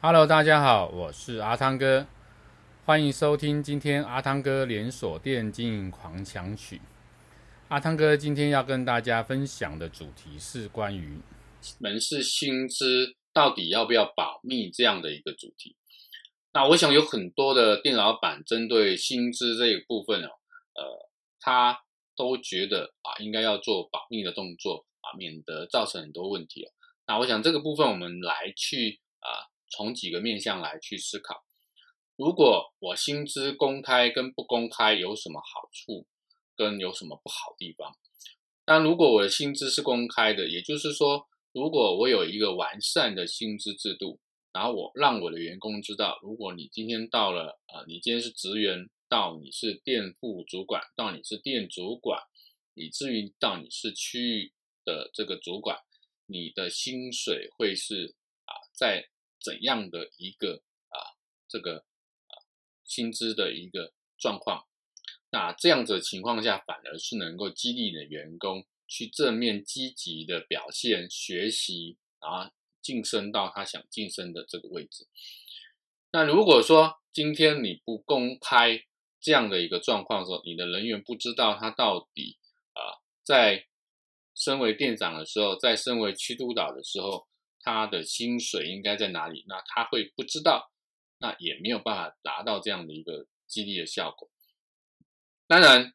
Hello，大家好，我是阿汤哥，欢迎收听今天阿汤哥连锁店经营狂想曲。阿汤哥今天要跟大家分享的主题是关于门市薪资到底要不要保密这样的一个主题。那我想有很多的店老板针对薪资这一部分哦，呃，他都觉得啊，应该要做保密的动作啊，免得造成很多问题哦。那我想这个部分我们来去啊。从几个面向来去思考，如果我薪资公开跟不公开有什么好处，跟有什么不好地方？但如果我的薪资是公开的，也就是说，如果我有一个完善的薪资制度，然后我让我的员工知道，如果你今天到了，呃，你今天是职员，到你是店副主管，到你是店主管，以至于到你是区域的这个主管，你的薪水会是啊，在。怎样的一个啊，这个啊薪资的一个状况？那这样子情况下，反而是能够激励你的员工去正面积极的表现、学习，然后晋升到他想晋升的这个位置。那如果说今天你不公开这样的一个状况的时候，你的人员不知道他到底啊，在身为店长的时候，在身为区督导的时候。他的薪水应该在哪里？那他会不知道，那也没有办法达到这样的一个激励的效果。当然，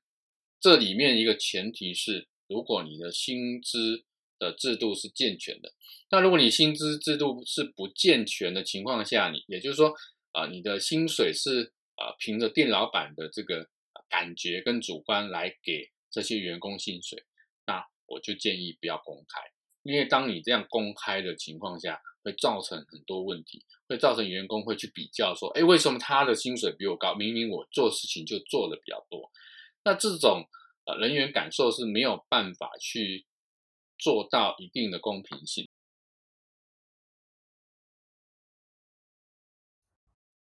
这里面一个前提是，如果你的薪资的制度是健全的。那如果你薪资制度是不健全的情况下，你也就是说，啊、你的薪水是啊、凭着店老板的这个感觉跟主观来给这些员工薪水，那我就建议不要公开。因为当你这样公开的情况下，会造成很多问题，会造成员工会去比较说，哎，为什么他的薪水比我高？明明我做事情就做的比较多。那这种呃人员感受是没有办法去做到一定的公平性。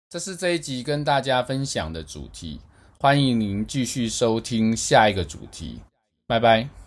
这是这一集跟大家分享的主题，欢迎您继续收听下一个主题，拜拜。